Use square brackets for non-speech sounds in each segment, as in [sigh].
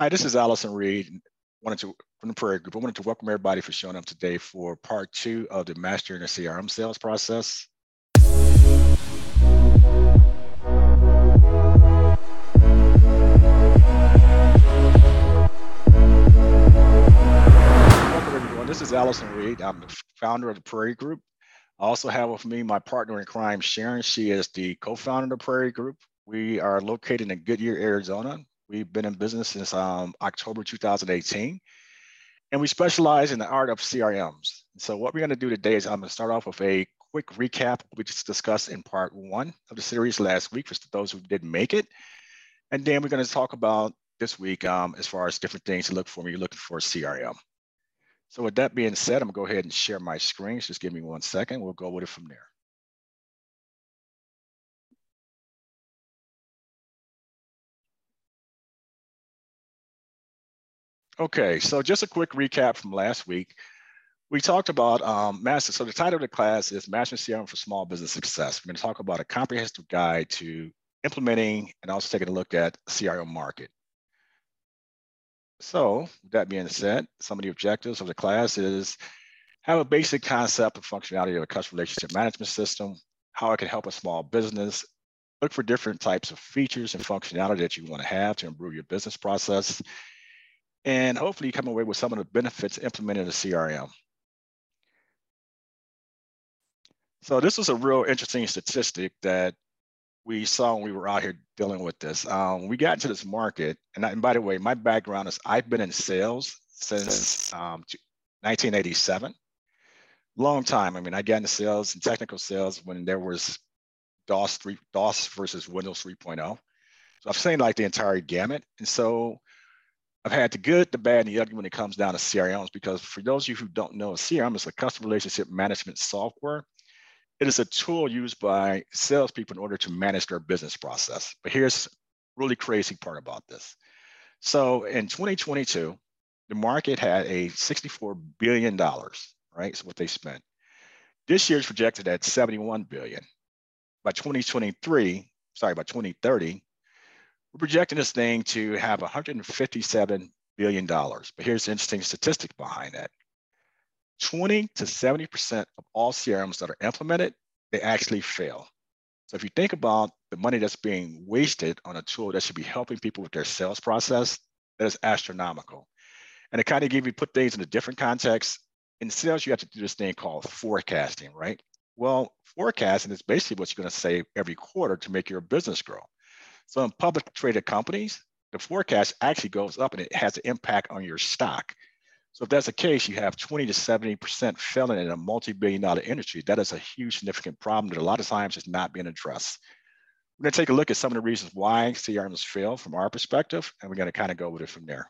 Hi, this is Allison Reed. Wanted to from the Prairie Group. I wanted to welcome everybody for showing up today for part two of the Mastering the CRM sales process. Welcome everyone. This is Allison Reed. I'm the founder of the Prairie Group. I also have with me my partner in crime, Sharon. She is the co-founder of the Prairie Group. We are located in Goodyear, Arizona. We've been in business since um, October 2018, and we specialize in the art of CRMs. So what we're going to do today is I'm going to start off with a quick recap we just discussed in part one of the series last week for those who didn't make it, and then we're going to talk about this week um, as far as different things to look for when you're looking for a CRM. So with that being said, I'm going to go ahead and share my screen. Just give me one second. We'll go with it from there. Okay, so just a quick recap from last week. We talked about um, master. So the title of the class is Mastering CRM for Small Business Success. We're going to talk about a comprehensive guide to implementing and also taking a look at CRM market. So that being said, some of the objectives of the class is have a basic concept of functionality of a customer relationship management system, how it can help a small business, look for different types of features and functionality that you want to have to improve your business process, and hopefully you come away with some of the benefits implementing a CRM. So this was a real interesting statistic that we saw when we were out here dealing with this. Um, we got into this market, and, I, and, by the way, my background is I've been in sales since um, 1987. Long time. I mean, I got into sales and technical sales when there was DOS 3, DOS versus Windows 3.0. So I've seen like the entire gamut. And so I've had the good, the bad, and the ugly when it comes down to CRMs, because for those of you who don't know, a CRM is a customer relationship management software. It is a tool used by salespeople in order to manage their business process. But here's really crazy part about this. So in 2022, the market had a $64 billion, right? So what they spent. This year is projected at 71 billion. By 2023, sorry, by 2030, we're projecting this thing to have $157 billion. But here's the interesting statistic behind that. 20 to 70% of all CRMs that are implemented, they actually fail. So if you think about the money that's being wasted on a tool that should be helping people with their sales process, that is astronomical. And to kind of give you put things in a different context, in sales, you have to do this thing called forecasting, right? Well, forecasting is basically what you're going to say every quarter to make your business grow. So in public traded companies, the forecast actually goes up and it has an impact on your stock. So if that's the case, you have 20 to 70% failing in a multi-billion dollar industry. That is a huge significant problem that a lot of times is not being addressed. We're gonna take a look at some of the reasons why CRMs fail from our perspective, and we're gonna kind of go with it from there.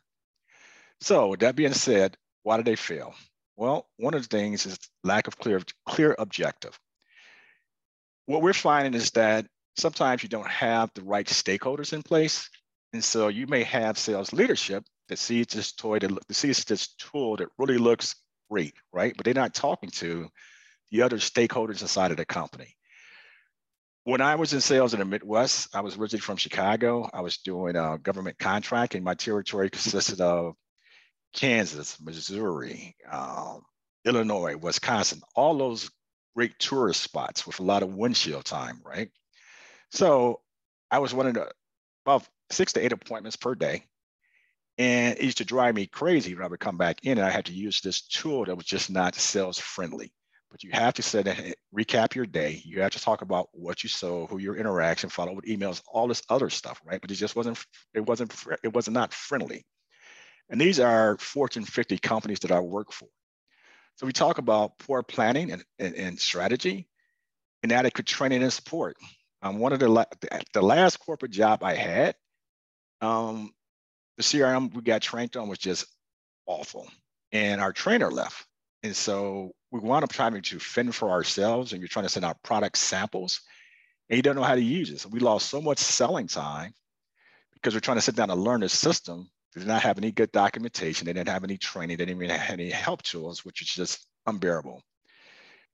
So with that being said, why do they fail? Well, one of the things is lack of clear, clear objective. What we're finding is that sometimes you don't have the right stakeholders in place. And so you may have sales leadership that sees this toy that sees this tool that really looks great, right? But they're not talking to the other stakeholders inside of the company. When I was in sales in the Midwest, I was originally from Chicago. I was doing a government contract, and my territory consisted of Kansas, Missouri, um, Illinois, Wisconsin, all those great tourist spots with a lot of windshield time, right? So I was running about six to eight appointments per day. And it used to drive me crazy when I would come back in and I had to use this tool that was just not sales friendly. But you have to set a, recap your day. You have to talk about what you sold, who your interaction, follow with emails, all this other stuff, right? But it just wasn't, it wasn't, it was not friendly. And these are Fortune 50 companies that I work for. So we talk about poor planning and, and, and strategy, inadequate training and support. Um, one of the, la- the last corporate job I had, um, the CRM we got trained on was just awful. And our trainer left. And so we wound up trying to fend for ourselves and you're trying to send out product samples and you don't know how to use it. So we lost so much selling time because we're trying to sit down and learn the system. They did not have any good documentation. They didn't have any training. They didn't even have any help tools, which is just unbearable.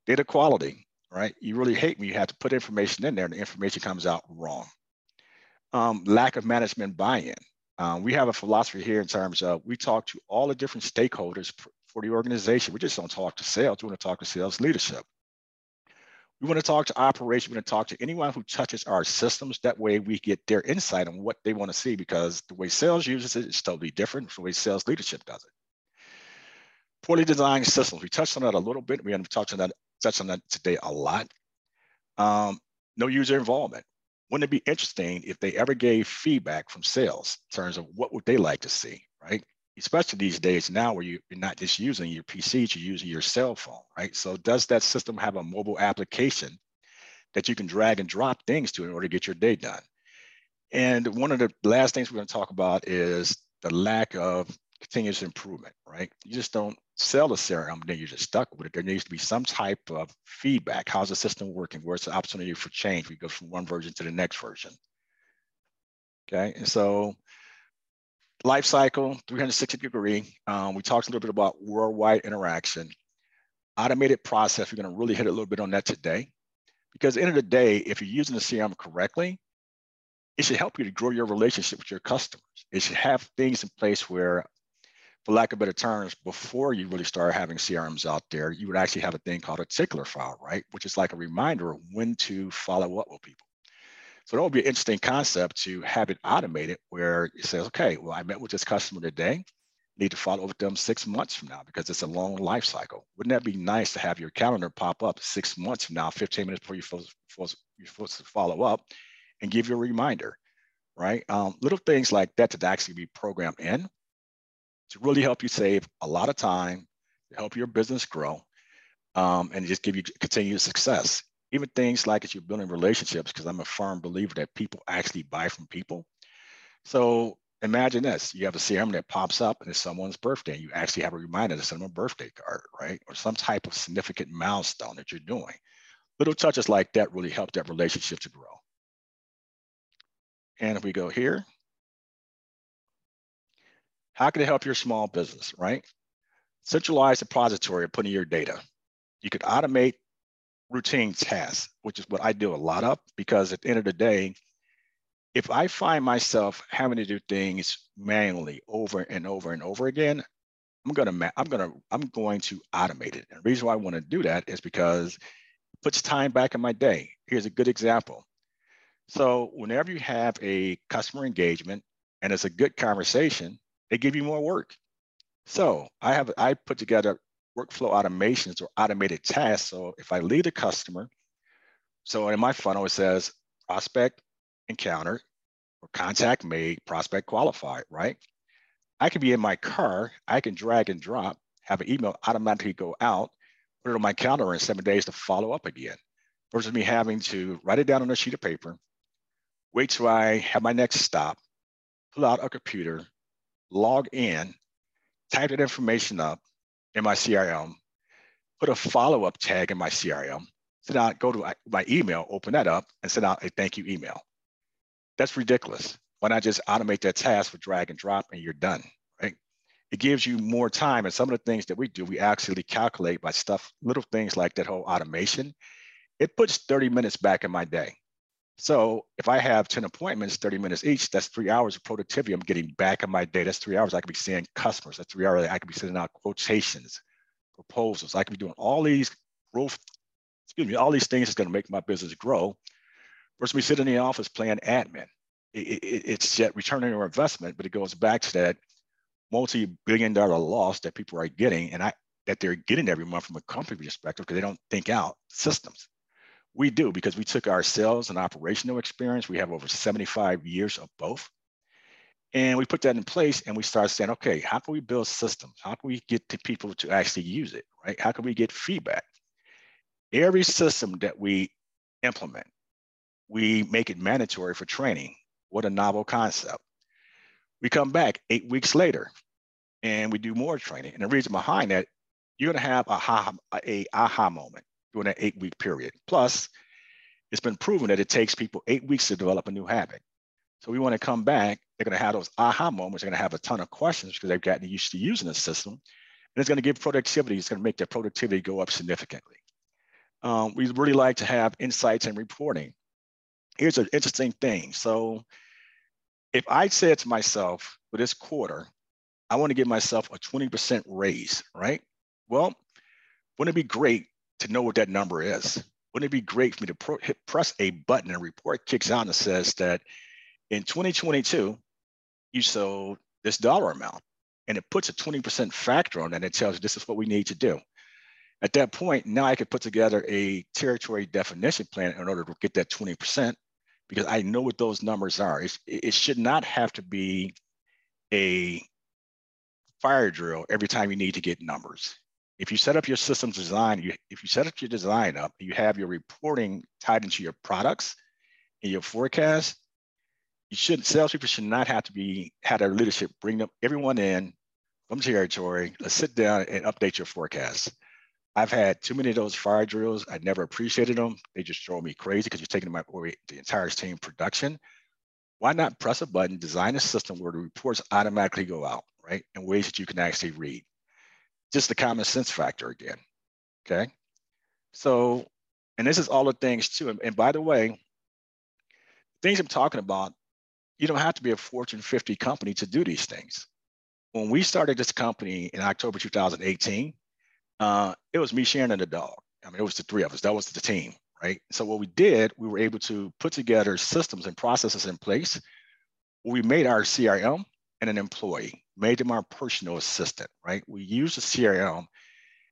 Data quality right? You really hate when you have to put information in there and the information comes out wrong. Um, lack of management buy-in. Um, we have a philosophy here in terms of we talk to all the different stakeholders for the organization. We just don't talk to sales. We want to talk to sales leadership. We want to talk to operations. We want to talk to anyone who touches our systems. That way we get their insight on what they want to see because the way sales uses it is totally different from the way sales leadership does it. Poorly designed systems. We touched on that a little bit. We haven't touched on that, touched on that today a lot. Um, no user involvement. Wouldn't it be interesting if they ever gave feedback from sales in terms of what would they like to see, right? especially these days now where you, are not just using your PCs, you're using your cell phone, right? So does that system have a mobile application that you can drag and drop things to in order to get your day done? And one of the last things we're going to talk about is the lack of continuous improvement, right? You just don't sell a CRM, then you're just stuck with it. There needs to be some type of feedback. How's the system working? Where's the opportunity for change? We go from one version to the next version. Okay, and so life cycle, 360 degree. Um, we talked a little bit about worldwide interaction. Automated process, we're gonna really hit a little bit on that today. Because at the end of the day, if you're using the CRM correctly, it should help you to grow your relationship with your customers. It should have things in place where, for lack of better terms, before you really start having CRMs out there, you would actually have a thing called a tickler file, right? Which is like a reminder of when to follow up with people. So that would be an interesting concept to have it automated where it says, okay, well, I met with this customer today, need to follow up with them six months from now because it's a long life cycle. Wouldn't that be nice to have your calendar pop up six months from now, 15 minutes before you're supposed, to follow up and give you a reminder, right? Um, little things like that to actually be programmed in to really help you save a lot of time, to help your business grow, um, and just give you continued success even things like as you're building relationships, because I'm a firm believer that people actually buy from people. So imagine this, you have a CRM that pops up and it's someone's birthday. And you actually have a reminder to send them a birthday card, right? Or some type of significant milestone that you're doing. Little touches like that really help that relationship to grow. And if we go here, how can it help your small business, right? Centralized repository of putting your data. You could automate routine tasks, which is what I do a lot of, because at the end of the day, if I find myself having to do things manually over and over and over again, I'm gonna I'm gonna I'm going to automate it. And the reason why I want to do that is because it puts time back in my day. Here's a good example. So whenever you have a customer engagement and it's a good conversation, they give you more work. So I have I put together workflow automations or automated tasks. So if I lead a customer, so in my funnel, it says prospect encountered or contact made, prospect qualified, right? I can be in my car, I can drag and drop, have an email automatically go out, put it on my calendar in seven days to follow up again, versus me having to write it down on a sheet of paper, wait till I have my next stop, pull out a computer, log in, type that information up, in my CRM, put a follow-up tag in my CRM, send out, go to my email, open that up, and send out a thank you email. That's ridiculous. Why not just automate that task with drag and drop and you're done, right? It gives you more time. And some of the things that we do, we actually calculate by stuff, little things like that whole automation. It puts 30 minutes back in my day. So if I have 10 appointments, 30 minutes each, that's three hours of productivity I'm getting back in my day. That's three hours I could be seeing customers. That's three hours I could be sending out quotations, proposals. I could be doing all these growth, excuse me, all these things that's going to make my business grow versus me sitting in the office playing admin. It, it, it's yet returning your investment, but it goes back to that multi-billion dollar loss that people are getting and I that they're getting every month from a company perspective because they don't think out systems. We do because we took our sales and operational experience. We have over 75 years of both. And we put that in place and we started saying, okay, how can we build systems? How can we get to people to actually use it, right? How can we get feedback? Every system that we implement, we make it mandatory for training. What a novel concept. We come back eight weeks later and we do more training. And the reason behind that, you're gonna have a aha, a aha moment during that eight week period. Plus, it's been proven that it takes people eight weeks to develop a new habit. So we want to come back. They're going to have those aha moments. They're going to have a ton of questions because they've gotten used to using the system. And it's going to give productivity. It's going to make their productivity go up significantly. Um, we really like to have insights and reporting. Here's an interesting thing. So if I said to myself for this quarter, I want to give myself a 20% raise, right? Well, wouldn't it be great to know what that number is? Wouldn't it be great for me to pro- hit, press a button and a report kicks out and says that in 2022, you sold this dollar amount and it puts a 20% factor on that and it tells you this is what we need to do. At that point, now I could put together a territory definition plan in order to get that 20% because I know what those numbers are. It's, it should not have to be a fire drill every time you need to get numbers. If you set up your systems design, you, if you set up your design up, you have your reporting tied into your products and your forecast, you shouldn't. salespeople should not have to be had their leadership bring them everyone in from territory. Let's sit down and update your forecast. I've had too many of those fire drills. I never appreciated them. They just drove me crazy because you're taking my the entire team production. Why not press a button, design a system where the reports automatically go out, right? In ways that you can actually read. Just the common sense factor again. Okay. So, and this is all the things too. And, and by the way, things I'm talking about, you don't have to be a Fortune 50 company to do these things. When we started this company in October 2018, uh, it was me, Sharon, and the dog. I mean, it was the three of us. That was the team, right? So what we did, we were able to put together systems and processes in place. We made our CRM and an employee, made them our personal assistant, right? We use the CRM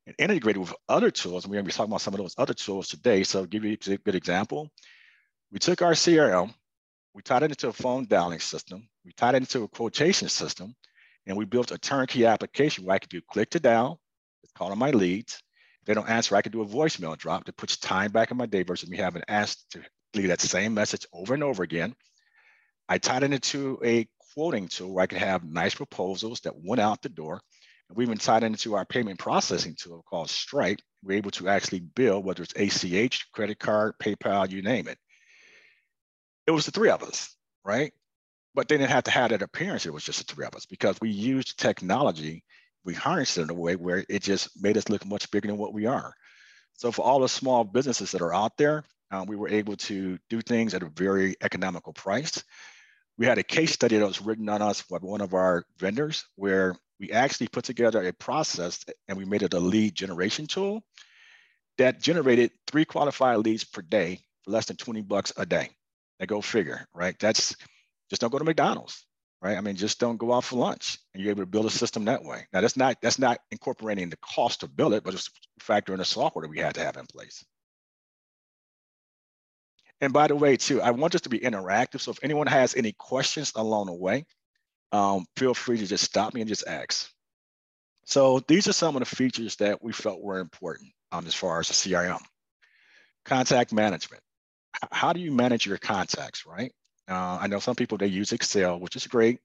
and integrated with other tools. And we're going to be talking about some of those other tools today. So I'll give you a good example. We took our CRM, we tied it into a phone dialing system, we tied it into a quotation system, and we built a turnkey application where I could do click to dial, it's calling my leads. If they don't answer, I can do a voicemail drop that puts time back in my day versus me having asked to leave that same message over and over again. I tied it into a quoting tool where I could have nice proposals that went out the door. And we even tied into our payment processing tool called Stripe. We're able to actually bill, whether it's ACH, credit card, PayPal, you name it. It was the three of us, right? But they didn't have to have that appearance. It was just the three of us because we used technology we harnessed it in a way where it just made us look much bigger than what we are. So for all the small businesses that are out there, uh, we were able to do things at a very economical price. We had a case study that was written on us by one of our vendors where we actually put together a process and we made it a lead generation tool that generated three qualified leads per day for less than 20 bucks a day. Now go figure, right? That's just don't go to McDonald's right? I mean, just don't go out for lunch, and you're able to build a system that way. Now, that's not that's not incorporating the cost to build it, but just factor in the software that we had to have in place. And by the way, too, I want this to be interactive. So if anyone has any questions along the way, um, feel free to just stop me and just ask. So these are some of the features that we felt were important um, as far as the CRM. Contact management. How do you manage your contacts, right? Uh, I know some people, they use Excel, which is great.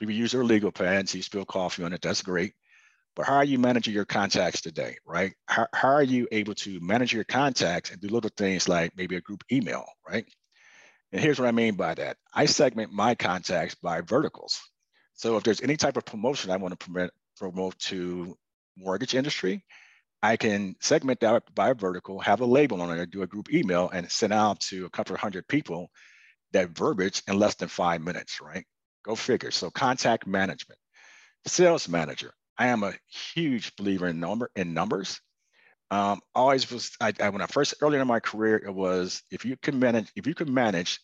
We use our legal pads, you spill coffee on it, that's great. But how are you managing your contacts today, right? How, how are you able to manage your contacts and do little things like maybe a group email, right? And here's what I mean by that. I segment my contacts by verticals. So if there's any type of promotion I want to promote, promote to mortgage industry, I can segment that by vertical, have a label on it, do a group email and send out to a couple of hundred people that verbiage in less than five minutes, right? Go figure. So contact management. Sales manager. I am a huge believer in number in numbers. Um, always was I, I, when I first early in my career, it was if you can manage if you can manage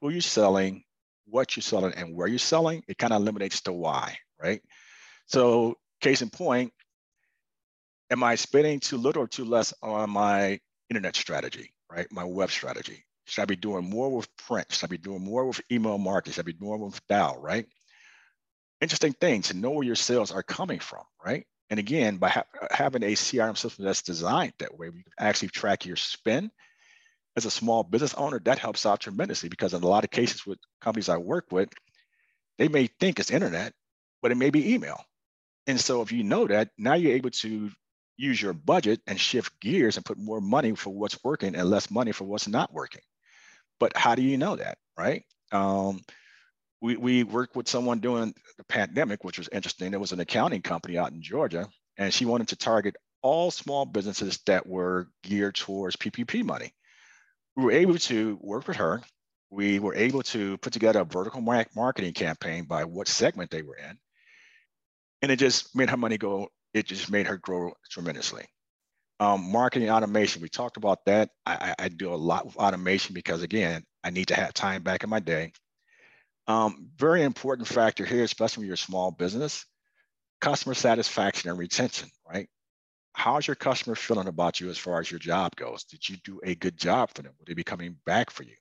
who you're selling, what you're selling, and where you're selling, it kind of eliminates the why, right? So case in point, am I spending too little or too less on my internet strategy, right? My web strategy. Should I be doing more with print? Should I be doing more with email marketing? Should I be doing more with dial, right? Interesting thing to know where your sales are coming from, right? And again, by ha- having a CRM system that's designed that way, you can actually track your spend. As a small business owner, that helps out tremendously because in a lot of cases with companies I work with, they may think it's internet, but it may be email. And so if you know that, now you're able to use your budget and shift gears and put more money for what's working and less money for what's not working. But how do you know that, right? Um, we, we worked with someone during the pandemic, which was interesting. There was an accounting company out in Georgia, and she wanted to target all small businesses that were geared towards PPP money. We were able to work with her we were able to put together a vertical marketing campaign by what segment they were in. And it just made her money go, it just made her grow tremendously. Um, marketing automation, we talked about that. I, I, do a lot with automation because, again, I need to have time back in my day. Um, very important factor here, especially when you're a small business, customer satisfaction and retention, right? How's your customer feeling about you as far as your job goes? Did you do a good job for them? Will they be coming back for you?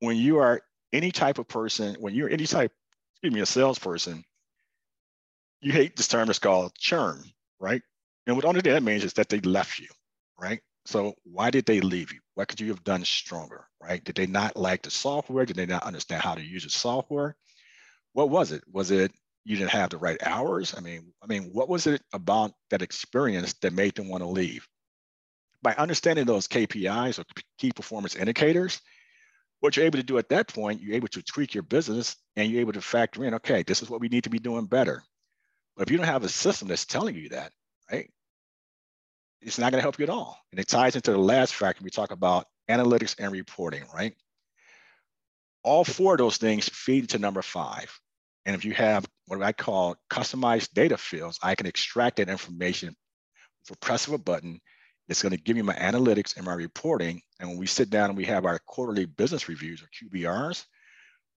When you are any type of person, when you're any type, excuse me, a salesperson, you hate this term, it's called churn, right? And what only that means is that they left you, right? So why did they leave you? What could you have done stronger, right? Did they not like the software? Did they not understand how to use the software? What was it? Was it you didn't have the right hours? I mean, I mean, what was it about that experience that made them want to leave? By understanding those KPIs or key performance indicators, what you're able to do at that point, you're able to tweak your business and you're able to factor in, okay, this is what we need to be doing better. But if you don't have a system that's telling you that, right? It's not going to help you at all. And it ties into the last factor we talk about analytics and reporting, right? All four of those things feed into number five. And if you have what I call customized data fields, I can extract that information for press of a button. It's going to give me my analytics and my reporting. And when we sit down and we have our quarterly business reviews or QBRs,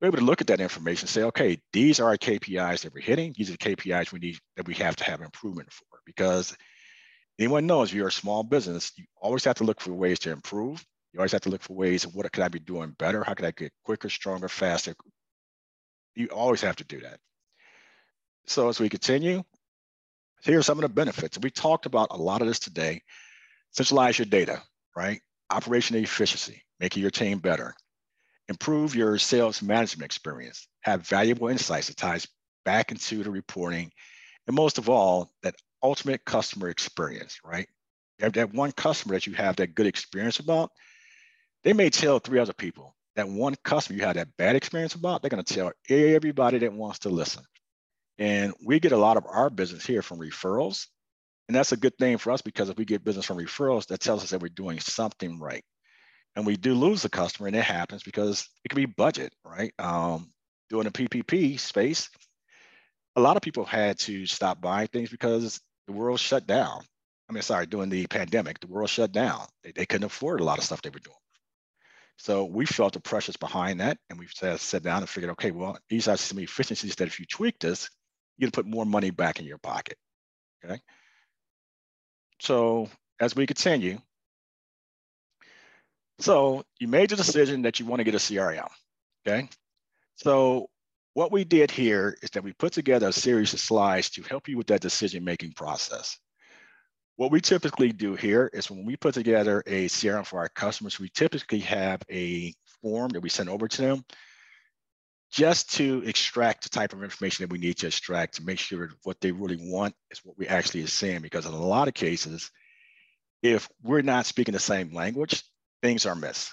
we're able to look at that information and say, okay, these are our KPIs that we're hitting. These are the KPIs we need that we have to have improvement for. Because anyone knows you're a small business, you always have to look for ways to improve. You always have to look for ways of what could I be doing better? How could I get quicker, stronger, faster? You always have to do that. So as we continue, here are some of the benefits. We talked about a lot of this today. Centralize your data, right? Operational efficiency, making your team better improve your sales management experience, have valuable insights that ties back into the reporting, and most of all, that ultimate customer experience, right? You have that one customer that you have that good experience about, they may tell three other people. That one customer you had that bad experience about, they're going to tell everybody that wants to listen. And we get a lot of our business here from referrals. And that's a good thing for us because if we get business from referrals, that tells us that we're doing something right and we do lose the customer and it happens because it could be budget right um, doing a ppp space a lot of people had to stop buying things because the world shut down. I mean sorry during the pandemic the world shut down. They, they couldn't afford a lot of stuff they were doing. So we felt the pressures behind that and we sat, sat down and figured okay well these are some efficiencies that if you tweak this you can put more money back in your pocket okay? So as we continue so you made the decision that you want to get a CRM, okay? So what we did here is that we put together a series of slides to help you with that decision-making process. What we typically do here is when we put together a CRM for our customers, we typically have a form that we send over to them just to extract the type of information that we need to extract to make sure what they really want is what we actually are saying. Because in a lot of cases, if we're not speaking the same language, things are missed.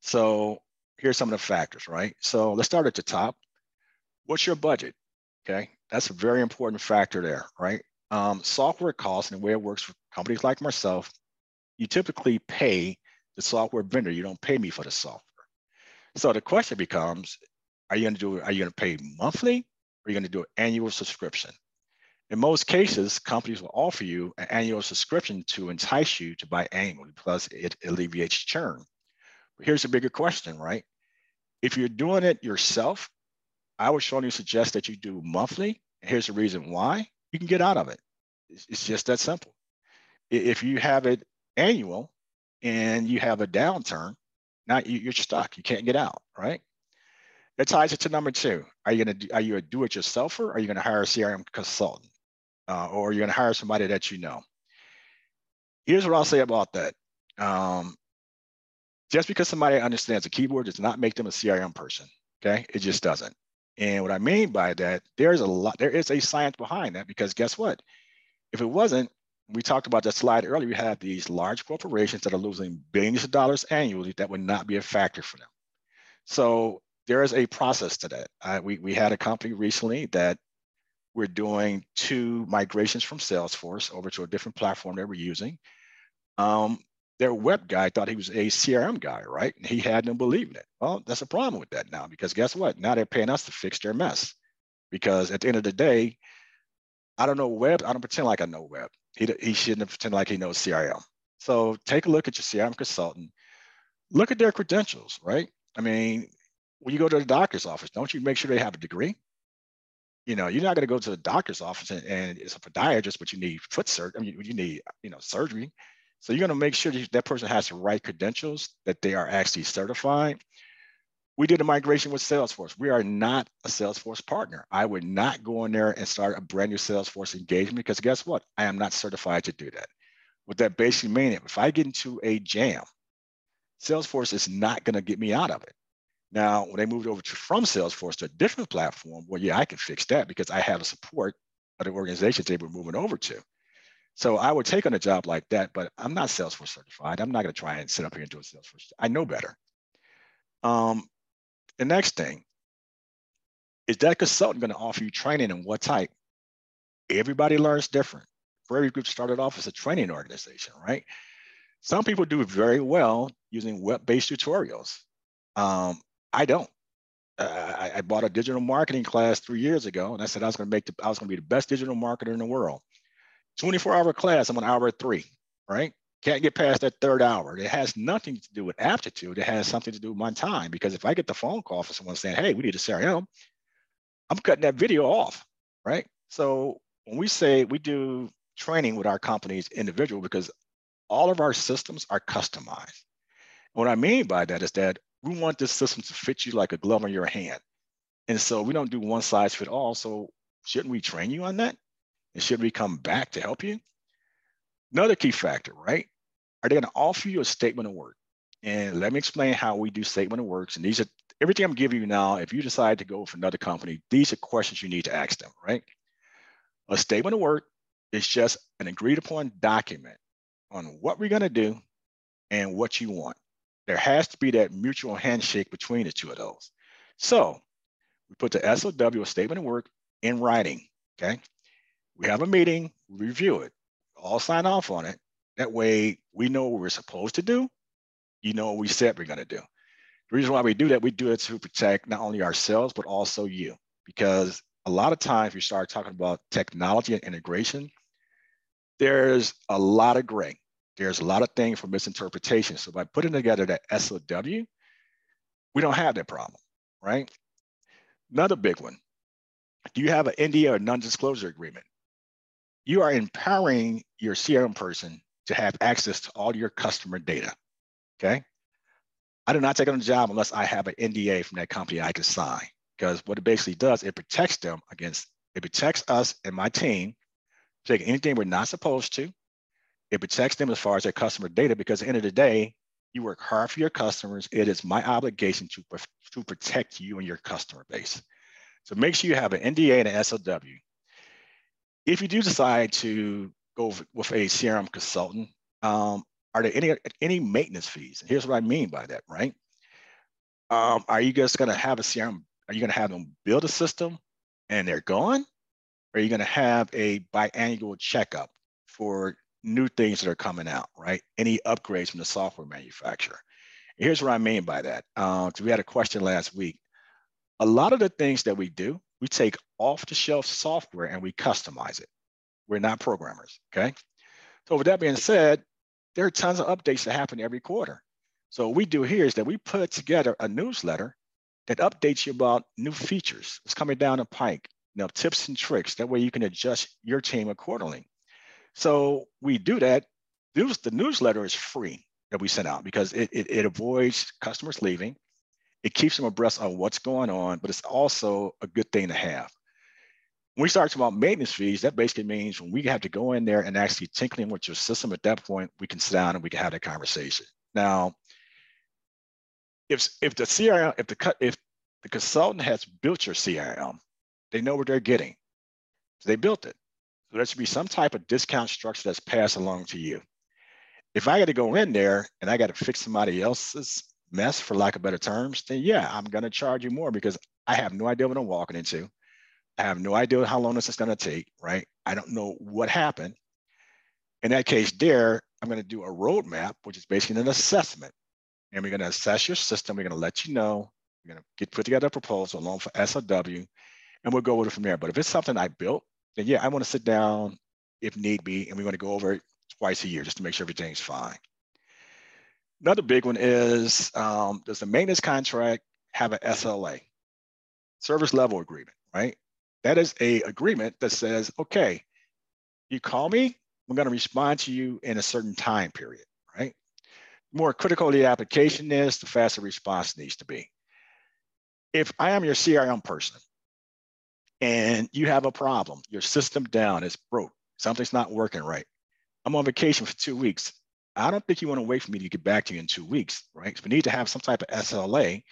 So here's some of the factors, right? So let's start at the top. What's your budget? Okay, that's a very important factor there, right? Um, software costs and the way it works for companies like myself, you typically pay the software vendor. You don't pay me for the software. So the question becomes, are you going to do? Are you going to pay monthly? Or are you going to do an annual subscription? In most cases, companies will offer you an annual subscription to entice you to buy annually because it alleviates churn. But here's a bigger question, right? If you're doing it yourself, I would strongly suggest that you do monthly. Here's the reason why you can get out of it. It's just that simple. If you have it annual and you have a downturn, now you're stuck. You can't get out, right? That ties it to number two. Are you gonna are you a do-it-yourselfer? Or are you gonna hire a CRM consultant? uh, or are you're going to hire somebody that you know. Here's what I'll say about that. Um, just because somebody understands a keyboard does not make them a CRM person. Okay, it just doesn't. And what I mean by that, there's a lot, there is a science behind that because guess what? If it wasn't, we talked about that slide earlier, we have these large corporations that are losing billions of dollars annually that would not be a factor for them. So there is a process to that. Uh, we, we had a company recently that we're doing two migrations from Salesforce over to a different platform that we're using. Um, their web guy thought he was a CRM guy, right? And he had them believing it. Well, that's a problem with that now because guess what? Now they're paying us to fix their mess. Because at the end of the day, I don't know web. I don't pretend like I know web. He, he shouldn't pretend like he knows CRM. So take a look at your CRM consultant. Look at their credentials, right? I mean, when you go to the doctor's office, don't you make sure they have a degree? You know, you're not going to go to the doctor's office and, and it's a podiatrist, but you need foot surgery. I mean, you need, you know, surgery. So you're going to make sure that, that person has the right credentials, that they are actually certified. We did a migration with Salesforce. We are not a Salesforce partner. I would not go in there and start a brand new Salesforce engagement because guess what? I am not certified to do that. What that basically means, if I get into a jam, Salesforce is not going to get me out of it. Now, when they moved over to from Salesforce to a different platform, well, yeah, I can fix that because I have a support of the organizations they were moving over to. So I would take on a job like that, but I'm not Salesforce certified. I'm not going to try and sit up here and do a Salesforce. I know better. Um, the next thing is that consultant going to offer you training and what type? Everybody learns different. Prairie Group started off as a training organization, right? Some people do very well using web-based tutorials. Um, I don't. I, I, bought a digital marketing class three years ago, and I said I was going to make the, I was going to be the best digital marketer in the world. 24 hour class, I'm on hour three, right? Can't get past that third hour. It has nothing to do with aptitude. It has something to do with my time. Because if I get the phone call from someone saying, hey, we need a CRM, I'm cutting that video off, right? So when we say we do training with our companies individual because all of our systems are customized. What I mean by that is that we want this system to fit you like a glove on your hand. And so we don't do one size fit all. So shouldn't we train you on that? And should we come back to help you? Another key factor, right? Are they going to offer you a statement of work? And let me explain how we do statement of works. And these are everything I'm giving you now. If you decide to go with another company, these are questions you need to ask them, right? A statement of work is just an agreed upon document on what we're going to do and what you want. There has to be that mutual handshake between the two of those. So we put the SOW, a statement of work, in writing. Okay. We have a meeting, review it, all sign off on it. That way we know what we're supposed to do. You know what we said we're to do. The reason why we do that, we do it to protect not only ourselves, but also you. Because a lot of times we start talking about technology and integration, there's a lot of gray. There's a lot of things for misinterpretation. So by putting together that SOW, we don't have that problem, right? Another big one. Do you have an NDA or non-disclosure agreement? You are empowering your CRM person to have access to all your customer data. Okay. I do not take on a job unless I have an NDA from that company I can sign. Because what it basically does, it protects them against, it protects us and my team taking anything we're not supposed to. It protects them as far as their customer data because at the end of the day, you work hard for your customers. It is my obligation to, to protect you and your customer base. So make sure you have an NDA and an SOW. If you do decide to go with a CRM consultant, um, are there any any maintenance fees? And here's what I mean by that, right? Um, are you just going to have a CRM? Are you going to have them build a system and they're gone? Or are you going to have a biannual checkup for new things that are coming out, right? Any upgrades from the software manufacturer? Here's what I mean by that. Uh, we had a question last week. A lot of the things that we do, we take off the shelf software and we customize it. We're not programmers, okay? So with that being said, there are tons of updates that happen every quarter. So what we do here is that we put together a newsletter that updates you about new features. It's coming down the pike, you know, tips and tricks. That way you can adjust your team accordingly. So we do that. The newsletter is free that we send out because it, it, it avoids customers leaving. It keeps them abreast of what's going on, but it's also a good thing to have. When we start talking about maintenance fees, that basically means when we have to go in there and actually tinkling with your system at that point, we can sit down and we can have that conversation. Now, if if the CRM, if the if the consultant has built your CRM, they know what they're getting. So they built it. So there should be some type of discount structure that's passed along to you. If I got to go in there and I got to fix somebody else's mess, for lack of better terms, then yeah, I'm going to charge you more because I have no idea what I'm walking into. I have no idea how long this is going to take, right? I don't know what happened. In that case, there, I'm going to do a roadmap, which is basically an assessment. And we're going to assess your system. We're going to let you know. We're going to get put together a proposal along for SOW, and we'll go with it from there. But if it's something I built, then yeah, I want to sit down if need be, and we want to go over it twice a year just to make sure everything's fine. Another big one is um, does the maintenance contract have an SLA, service level agreement, right? That is a agreement that says, okay, you call me, I'm going to respond to you in a certain time period, right? The more critical the application is, the faster response needs to be. If I am your CRM person and you have a problem, your system down, it's broke, something's not working right. I'm on vacation for two weeks. I don't think you want to wait for me to get back to you in two weeks, right? So we need to have some type of SLA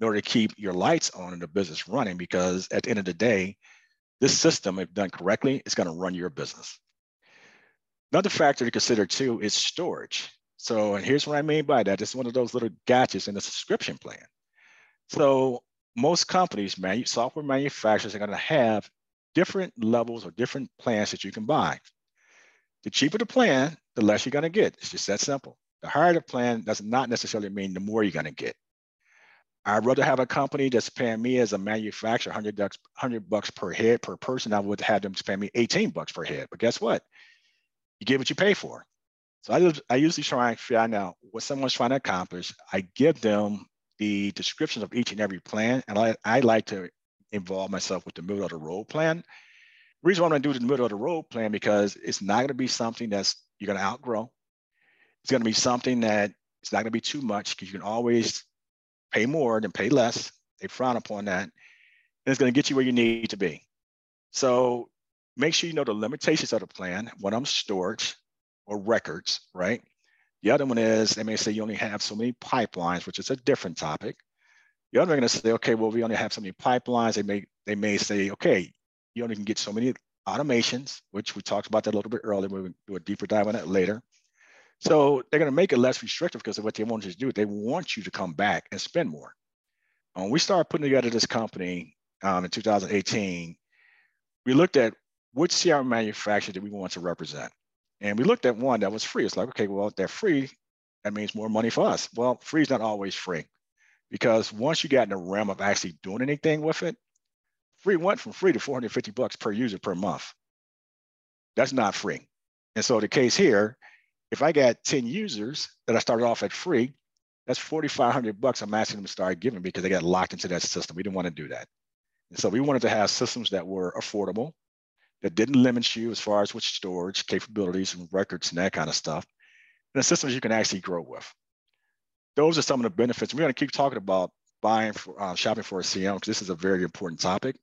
in order to keep your lights on and the business running because at the end of the day, this system, if done correctly, is going to run your business. Another factor to consider too is storage. So, and here's what I mean by that. It's one of those little gadgets in the subscription plan. So most companies, manu- software manufacturers are going to have different levels or different plans that you can buy. The cheaper the plan, the less you're going to get. It's just that simple. The higher the plan does not necessarily mean the more you're going to get. I'd rather have a company that's paying me as a manufacturer 100 bucks, 100 bucks per head per person. I would have them pay me 18 bucks per head. But guess what? you get what you pay for. So I, I usually try and find out what someone's trying to accomplish. I give them the descriptions of each and every plan, and I, I like to involve myself with the middle of the road plan. The reason why I'm going to do the middle of the road plan because it's not going to be something that's you're going to outgrow. It's going to be something that it's not going to be too much because you can always pay more than pay less. They frown upon that, and it's going to get you where you need to be. So make sure you know the limitations of the plan, one of them storage or records, right? The other one is they may say you only have so many pipelines, which is a different topic. The other one going to say, okay, well, we only have so many pipelines. They may they may say, okay, you only can get so many automations, which we talked about that a little bit earlier. We'll do a deeper dive on that later. So they're going to make it less restrictive because of what they want you to do. They want you to come back and spend more. When we started putting together this company um, in 2018, we looked at which CRM manufacturer do we want to represent? And we looked at one that was free. It's like, okay, well, they're free. That means more money for us. Well, free is not always free because once you got in the realm of actually doing anything with it, free went from free to 450 bucks per user per month. That's not free. And so the case here, if I got 10 users that I started off at free, that's 4,500 bucks I'm asking them to start giving because they got locked into that system. We didn't want to do that. And so we wanted to have systems that were affordable, that didn't limit you as far as with storage capabilities and records and that kind of stuff, and the systems you can actually grow with. Those are some of the benefits. We're going to keep talking about buying for uh, shopping for a CM because this is a very important topic.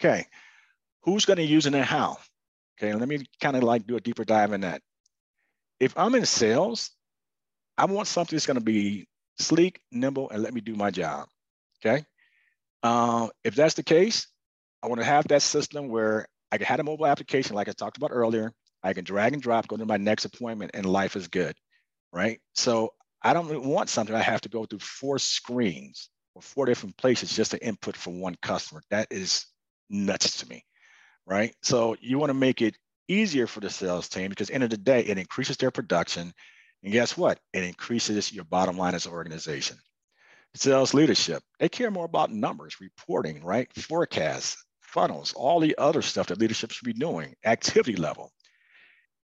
Okay, who's going to use it and how? Okay, let me kind of like do a deeper dive in that. If I'm in sales, I want something that's going to be sleek, nimble, and let me do my job. Okay. Uh, if that's the case, I want to have that system where I can have a mobile application like I talked about earlier. I can drag and drop, go to my next appointment, and life is good, right? So I don't want something I have to go through four screens or four different places just to input for one customer. That is nuts to me, right? So you want to make it easier for the sales team because end of the day, it increases their production. And guess what? It increases your bottom line as an organization. Sales leadership, they care more about numbers, reporting, right? Forecasts, funnels, all the other stuff that leadership should be doing, activity level.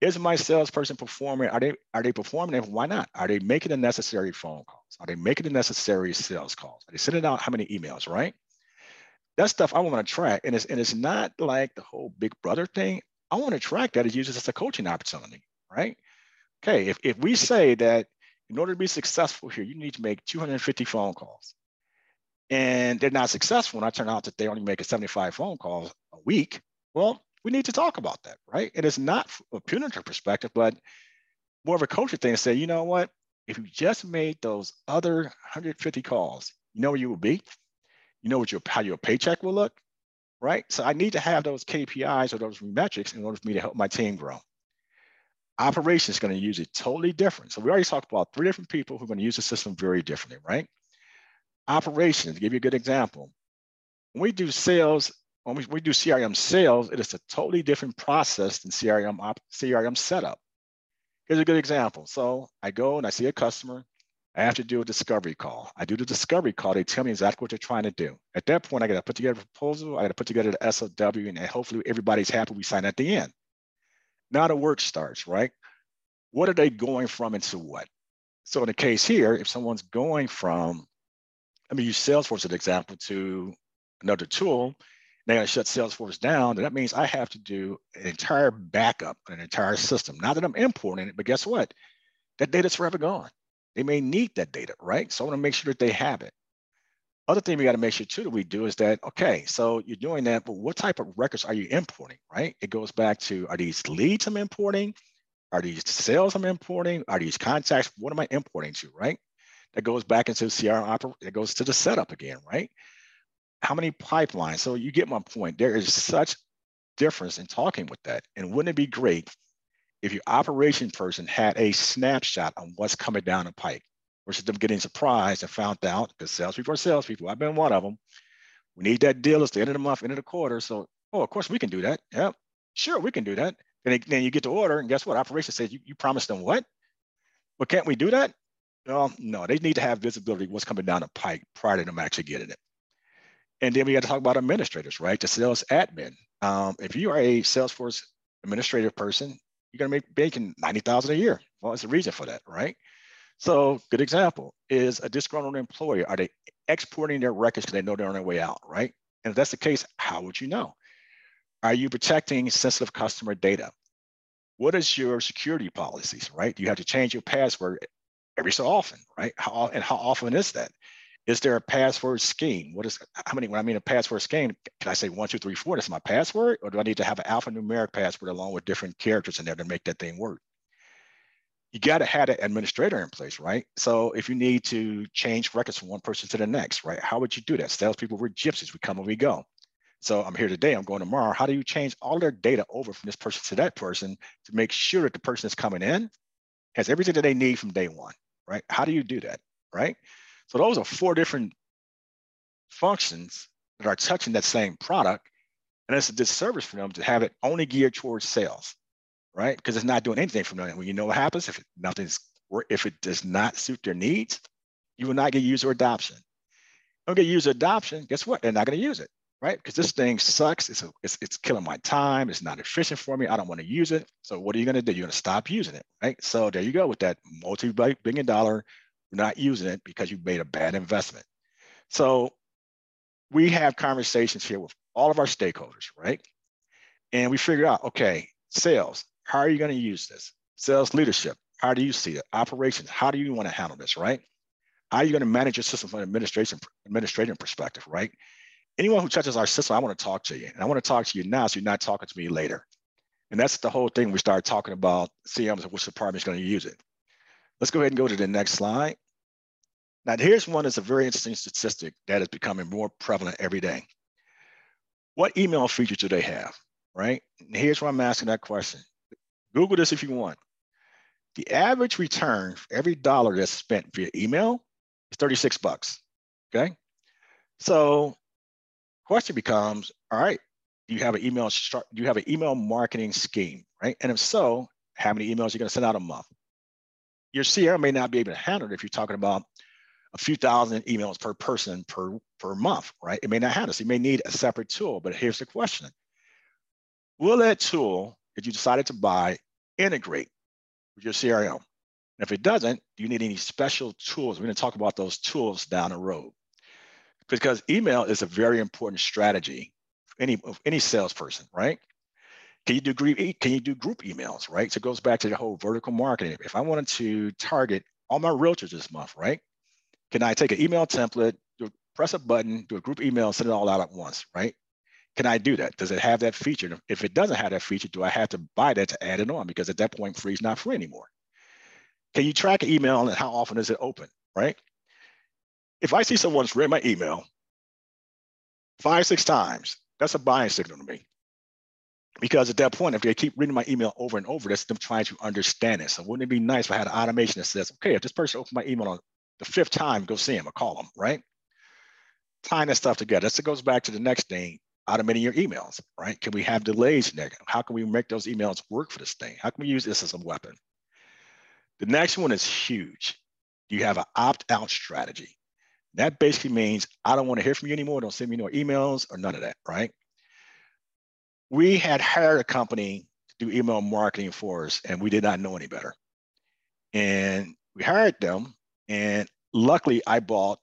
Is my salesperson performing? Are they are they performing? And why not? Are they making the necessary phone calls? Are they making the necessary sales calls? Are they sending out how many emails? Right. That stuff I want to track, and it's and it's not like the whole Big Brother thing. I want to track that as used as a coaching opportunity. Right. Okay. If if we say that in order to be successful here, you need to make 250 phone calls and they're not successful and I turn out that they only make 75 phone calls a week, well, we need to talk about that, right? And it's not a punitive perspective, but more of a culture thing to say, you know what? If you just made those other 150 calls, you know where you will be? You know what your how your paycheck will look, right? So I need to have those KPIs or those metrics in order for me to help my team grow. Operations is going to use it totally different. So we already talked about three different people who are going to use the system very differently, right? operations, to give you a good example, when we do sales, when we, we do CRM sales, it is a totally different process than CRM op, CRM setup. Here's a good example. So I go and I see a customer. I have to do a discovery call. I do the discovery call. They tell me exactly what they're trying to do. At that point, I got to put together a proposal. I got to put together the SOW, and hopefully everybody's happy. We sign at the end. Now the work starts, right? What are they going from into what? So in the case here, if someone's going from, let me use Salesforce as an example to another tool, they gotta shut Salesforce down, then that means I have to do an entire backup, an entire system. Not that I'm importing it, but guess what? That data's forever gone. They may need that data, right? So I want to make sure that they have it. Other thing we got to make sure too that we do is that, okay, so you're doing that, but what type of records are you importing, right? It goes back to, are these leads I'm importing? Are these sales I'm importing? Are these contacts? What am I importing to, right? That goes back into CRM, oper- it goes to the setup again, right? How many pipelines? So you get my point. There is such difference in talking with that. And wouldn't it be great if your operation person had a snapshot on what's coming down the pike versus them getting surprised and found out because salespeople are salespeople. I've been one of them. We need that deal. It's the end of the month, end of the quarter. So, oh, of course we can do that. Yeah, sure, we can do that. And then you get the order, and guess what? Operations says you, you promised them what? Well, can't we do that? Well, no, they need to have visibility what's coming down the pike prior to them actually getting it. And then we got to talk about administrators, right? The sales admin. Um, if you are a Salesforce administrative person, you're going to make making 90,000 a year. Well, there's a reason for that, right? So good example is a disgruntled employee. Are they exporting their records because they know they're on their way out, right? And if that's the case, how would you know? Are you protecting sensitive customer data? What is your security policies, right? Do you have to change your password every so often, right? How, and how often is that? Is there a password scheme? What is how many? When I mean a password scheme, can I say one, two, three, four? That's my password, or do I need to have an alphanumeric password along with different characters in there to make that thing work? You got to have an administrator in place, right? So if you need to change records from one person to the next, right? How would you do that? Salespeople we're gypsies. We come and we go. So I'm here today. I'm going tomorrow. How do you change all their data over from this person to that person to make sure that the person that's coming in has everything that they need from day one, right? How do you do that, right? So those are four different functions that are touching that same product. And it's a disservice for them to have it only geared towards sales, right? Because it's not doing anything for them. And when you know what happens, if nothing's if it does not suit their needs, you will not get user adoption. Don't get user adoption, guess what? They're not going to use it, right? Because this thing sucks. It's, a, it's, it's killing my time. It's not efficient for me. I don't want to use it. So what are you going to do? You're going to stop using it, right? So there you go with that multi-billion dollar not using it because you've made a bad investment. So we have conversations here with all of our stakeholders, right? And we figure out, okay, sales, how are you going to use this? Sales leadership, how do you see it? Operations, how do you want to handle this, right? How are you going to manage your system from an administration administrative perspective, right? Anyone who touches our system, I want to talk to you. And I want to talk to you now so you're not talking to me later. And that's the whole thing we start talking about CMs and which department is going to use it. Let's go ahead and go to the next slide. Now, here's one that's a very interesting statistic that is becoming more prevalent every day. What email features do they have, right? And here's why I'm asking that question. Google this if you want. The average return for every dollar that's spent via email is 36 bucks, okay? So question becomes, all right, do you have an email, do you have an email marketing scheme, right? And if so, how many emails are you gonna send out a month? Your CRM may not be able to handle it if you're talking about a few thousand emails per person per, per month, right? It may not have this. You may need a separate tool, but here's the question. Will that tool that you decided to buy integrate with your CRM? And if it doesn't, do you need any special tools? We're gonna talk about those tools down the road. Because email is a very important strategy for any, any salesperson, right? Can you do group can you do group emails, right? So it goes back to the whole vertical marketing. If I wanted to target all my realtors this month, right? Can I take an email template, do, press a button, do a group email, send it all out at once, right? Can I do that? Does it have that feature? If it doesn't have that feature, do I have to buy that to add it on? Because at that point, free is not free anymore. Can you track an email and how often is it open, right? If I see someone's read my email five, six times, that's a buying signal to me. Because at that point, if they keep reading my email over and over, that's them trying to understand it. So wouldn't it be nice if I had an automation that says, okay, if this person opens my email on the fifth time, go see him or call him, right? Tying that stuff together. This goes back to the next thing, automating your emails, right? Can we have delays there? How can we make those emails work for this thing? How can we use this as a weapon? The next one is huge. You have an opt-out strategy? That basically means I don't want to hear from you anymore. Don't send me no emails or none of that, right? We had hired a company to do email marketing for us, and we did not know any better. And we hired them, and luckily I bought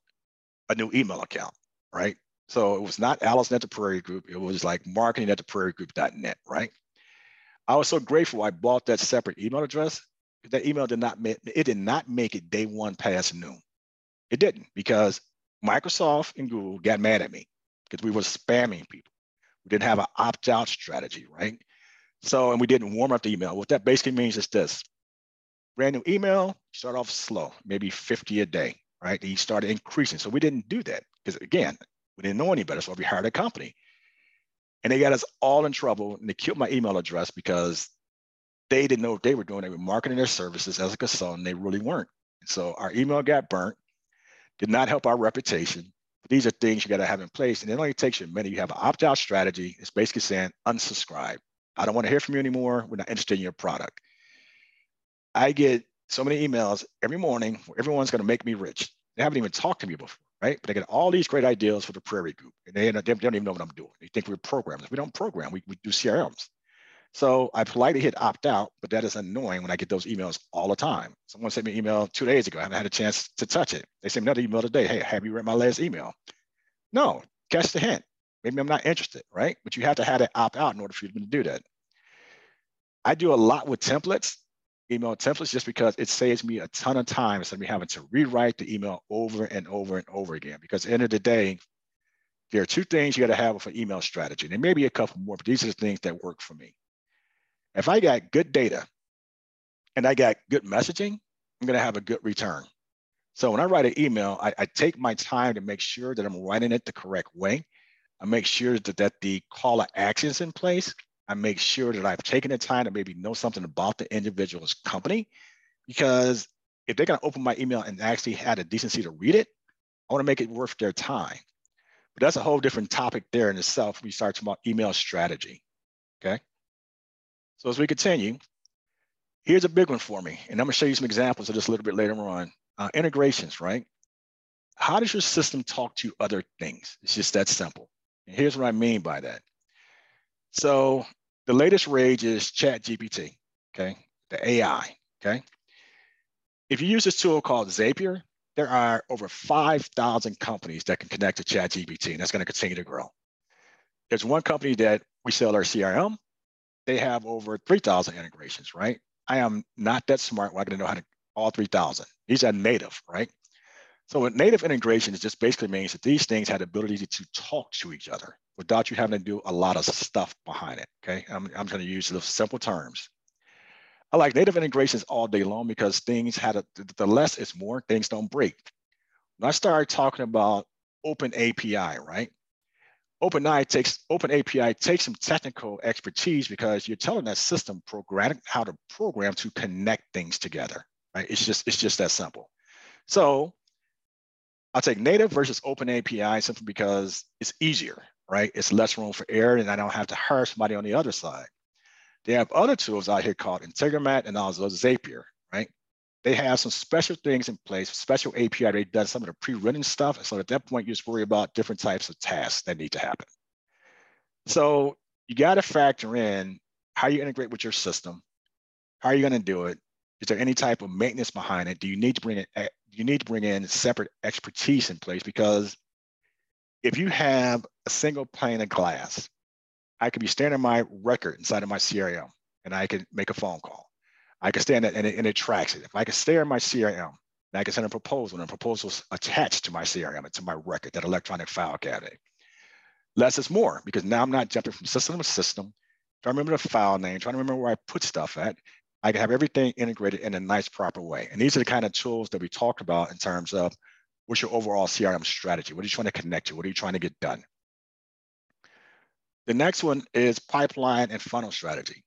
a new email account, right? So it was not Allison at the Prairie Group. It was like marketing at the Prairie Group.net, right? I was so grateful I bought that separate email address. That email did not make it did not make it day one past noon. It didn't because Microsoft and Google got mad at me because we were spamming people. We didn't have an opt-out strategy, right? So, and we didn't warm up the email. What that basically means is this. Brand new email, start off slow, maybe 50 a day, right? You started increasing. So we didn't do that because again, we didn't know any better. So we hired a company. And they got us all in trouble and they killed my email address because they didn't know what they were doing. They were marketing their services as a consultant. They really weren't. So our email got burnt did not help our reputation. These are things you got to have in place. And it only takes you a minute. You have an opt out strategy. It's basically saying unsubscribe. I don't want to hear from you anymore. We're not interested in your product. I get so many emails every morning where everyone's going to make me rich. They haven't even talked to me before, right? But they get all these great ideas for the Prairie Group. And they, they don't even know what I'm doing. They think we're programmers. We don't program, we, we do CRMs. So I politely hit opt out, but that is annoying when I get those emails all the time. Someone sent me an email two days ago. I haven't had a chance to touch it. They sent me another email today. Hey, have you read my last email? No, catch the hint. Maybe I'm not interested, right? But you have to have that opt out in order for you to do that. I do a lot with templates, email templates, just because it saves me a ton of time instead of me having to rewrite the email over and over and over again. Because at the end of the day, there are two things you got to have with an email strategy. There may be a couple more, but these are the things that work for me. If I got good data and I got good messaging, I'm going to have a good return. So when I write an email, I, I, take my time to make sure that I'm writing it the correct way. I make sure that, that the call to action is in place. I make sure that I've taken the time to maybe know something about the individual's company. Because if they're going to open my email and actually had a decency to read it, I want to make it worth their time. But that's a whole different topic there in itself. We start talking about email strategy. Okay. So as we continue, here's a big one for me. And I'm gonna show you some examples of this a little bit later on. Uh, integrations, right? How does your system talk to other things? It's just that simple. And here's what I mean by that. So the latest rage is Chat GPT, okay? The AI, okay? If you use this tool called Zapier, there are over 5,000 companies that can connect to Chat GPT, and that's gonna continue to grow. There's one company that we sell our CRM, they have over 3,000 integrations, right? I am not that smart. Well, I to know how to all 3,000. These are native, right? So a native integration is just basically means that these things had the ability to talk to each other without you having to do a lot of stuff behind it. Okay, I'm, I'm to use the simple terms. I like native integrations all day long because things had a, the less is more, things don't break. When I started talking about open API, right? OpenAI takes Open API takes some technical expertise because you're telling that system program how to program to connect things together. Right? It's just it's just that simple. So I'll take native versus Open API simply because it's easier, right? It's less room for error, and I don't have to hire somebody on the other side. They have other tools out here called Integromat and also Zapier, right? They have some special things in place, special API. They done some of the pre-running stuff. So at that point, you just worry about different types of tasks that need to happen. So you got to factor in how you integrate with your system. How are you going to do it? Is there any type of maintenance behind it? Do you need to bring it? Eh, you need to bring in separate expertise in place because if you have a single pane of glass, I could be standing my record inside of my CRM and I can make a phone call. I can stand it and it, and it tracks it. If I can stare in my CRM, and I can send a proposal and a proposal's attached to my CRM and to my record, that electronic file cabinet. Less is more because now I'm not jumping from system to system, trying to remember the file name, trying to remember where I put stuff at. I can have everything integrated in a nice, proper way. And these are the kind of tools that we talked about in terms of what's your overall CRM strategy? What are you trying to connect to? What are you trying to get done? The next one is pipeline and funnel strategy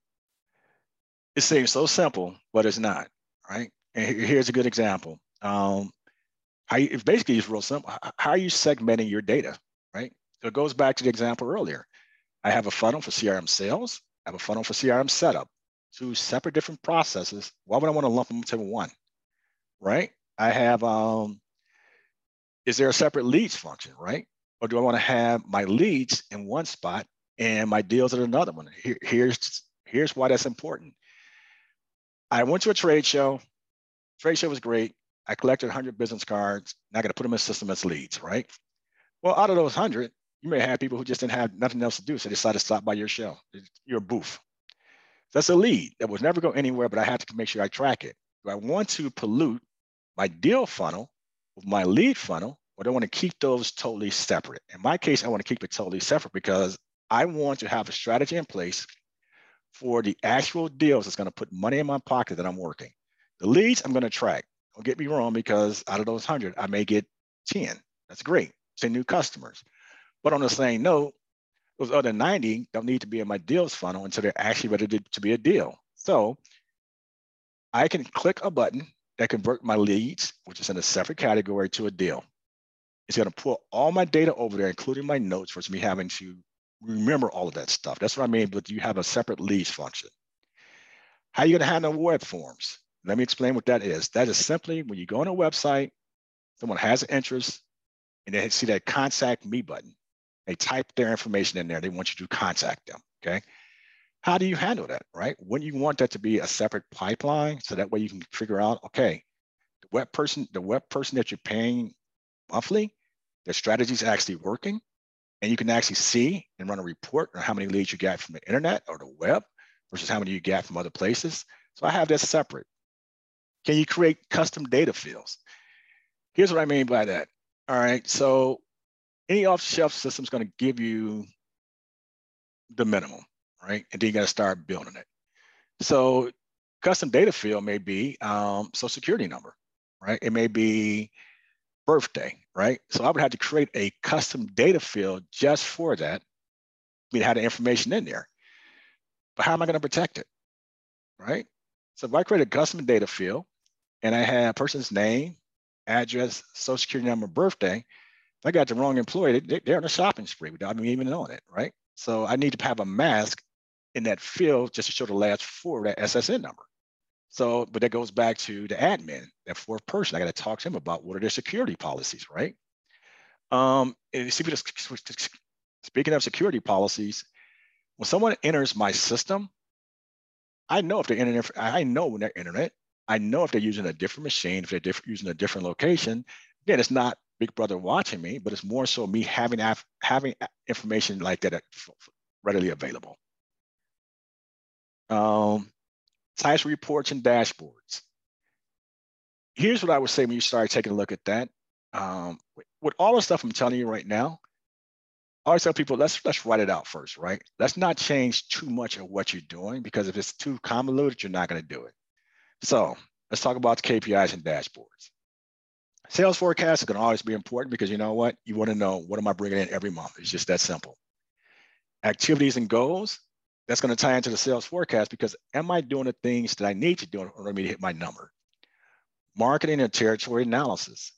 it seems so simple, but it's not, right? And here's a good example. Um, how you, basically it's real simple. How are you segmenting your data, right? So it goes back to the example earlier. I have a funnel for CRM sales. I have a funnel for CRM setup. Two separate different processes. Why would I want to lump them into one? right? I have, um, is there a separate leads function, right? Or do I want to have my leads in one spot and my deals in another one? Here, here's, here's why that's important. I went to a trade show. Trade show was great. I collected 100 business cards. Now I got to put them in system as leads, right? Well, out of those 100, you may have people who just didn't have nothing else to do, so they decided to stop by your show, your booth. That's a lead that would never go anywhere, but I have to make sure I track it. Do I want to pollute my deal funnel with my lead funnel, or do I want to keep those totally separate? In my case, I want to keep it totally separate because I want to have a strategy in place for the actual deals that's going to put money in my pocket that I'm working. The leads I'm going to track. Don't get me wrong, because out of those 100, I may get 10. That's great. 10 new customers. But on the same note, those other 90 don't need to be in my deals funnel until they're actually ready to, to be a deal. So I can click a button that convert my leads, which is in a separate category, to a deal. It's going to pull all my data over there, including my notes, versus me having to remember all of that stuff. That's what I mean, but you have a separate leads function. How are you going to handle web forms? Let me explain what that is. That is simply when you go on a website, someone has an interest, and they see that contact me button. They type their information in there. They want you to contact them. Okay. How do you handle that, right? When you want that to be a separate pipeline, so that way you can figure out, okay, the web person, the web person that you're paying monthly, their strategy is actually working, and you can actually see and run a report on how many leads you got from the internet or the web versus how many you got from other places. So I have that separate. Can you create custom data fields? Here's what I mean by that. All right, so any off-the-shelf system is going to give you the minimum, right? And then you got to start building it. So custom data field may be um, social security number, right? It may be birthday, right? So I would have to create a custom data field just for that. Mean, have the information in there. But how am I going to protect it, right? So if I create a custom data field and I have person's name, address, social security number, birthday, if I got the wrong employee, they, they're on a shopping spree without me even knowing it, right? So I need to have a mask in that field just to show the last four of that SSN number. So, but that goes back to the admin, that fourth person. I got to talk to him about what are their security policies, right? Um, and speaking of security policies, when someone enters my system, I know if they're internet, I know when they're internet, I know if they're using a different machine, if they're diff- using a different location. Again, it's not Big Brother watching me, but it's more so me having having information like that readily available. Um, types of reports and dashboards. Here's what I would say when you start taking a look at that. Um, with all the stuff I'm telling you right now, I always tell people let's let's write it out first, right? Let's not change too much of what you're doing because if it's too convoluted, you're not going to do it. So let's talk about KPIs and dashboards. Sales forecast is going to always be important because you know what? You want to know what am I bringing in every month? It's just that simple. Activities and goals, that's going to tie into the sales forecast because am I doing the things that I need to do in order for me to hit my number? Marketing and territory analysis.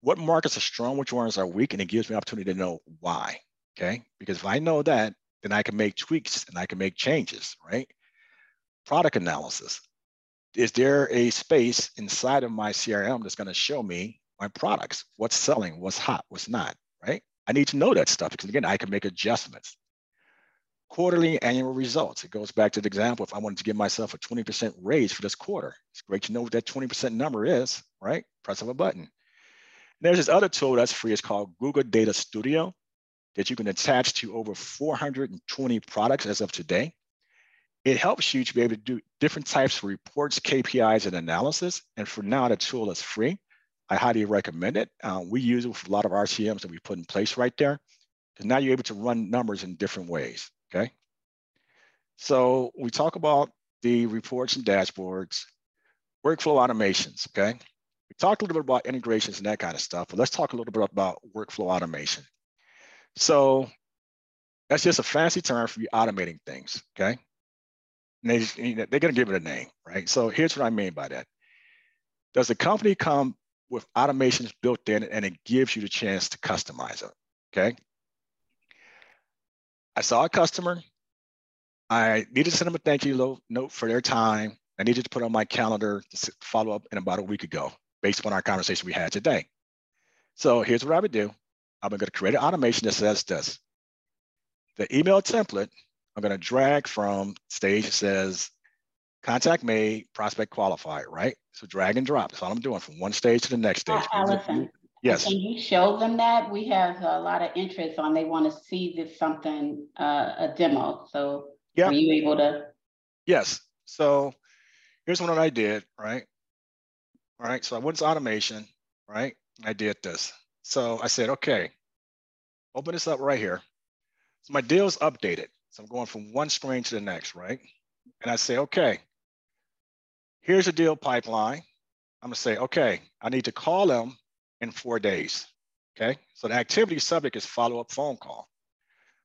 What markets are strong, which ones are weak, and it gives me opportunity to know why. Okay, because if I know that, then I can make tweaks and I can make changes, right? Product analysis is there a space inside of my CRM that's going to show me my products, what's selling, what's hot, what's not, right? I need to know that stuff because again, I can make adjustments. Quarterly annual results. It goes back to the example. If I wanted to give myself a 20% raise for this quarter, it's great to know what that 20% number is, right? Press of a button. There's this other tool that's free. It's called Google Data Studio that you can attach to over 420 products as of today it helps you to be able to do different types of reports, KPIs, and analysis. And for now, the tool is free. I highly recommend it. Uh, we use it with a lot of RCMs that we put in place right there. Because now you're able to run numbers in different ways, okay? So we talk about the reports and dashboards, workflow automations, okay? We talked a little bit about integrations and that kind of stuff, but let's talk a little bit about workflow automation. So that's just a fancy term for you automating things, okay? And they, they're going to give it a name, right? So here's what I mean by that. Does the company come with automations built in and it gives you the chance to customize it, okay? I saw a customer. I needed to send them a thank you note for their time. I needed to put on my calendar to follow up in about a week ago. based on our conversation we had today. So here's what I would do. I'm going to create an automation that says this. The email template, I'm going to drag from stage that says contact made, prospect qualified, right? So drag and drop. That's all I'm doing from one stage to the next stage. Allison, yes. Can you show them that? We have a lot of interest on, they want to see this something, uh, a demo. So yeah. are you able to? Yes. So here's one that I did, right? All right. So I went to automation, right? I did this. So I said, okay, open this up right here. So my deal is updated. So I'm going from one screen to the next, right? And I say, okay, here's a deal pipeline. I'm gonna say, okay, I need to call them in four days. Okay, so the activity subject is follow-up phone call.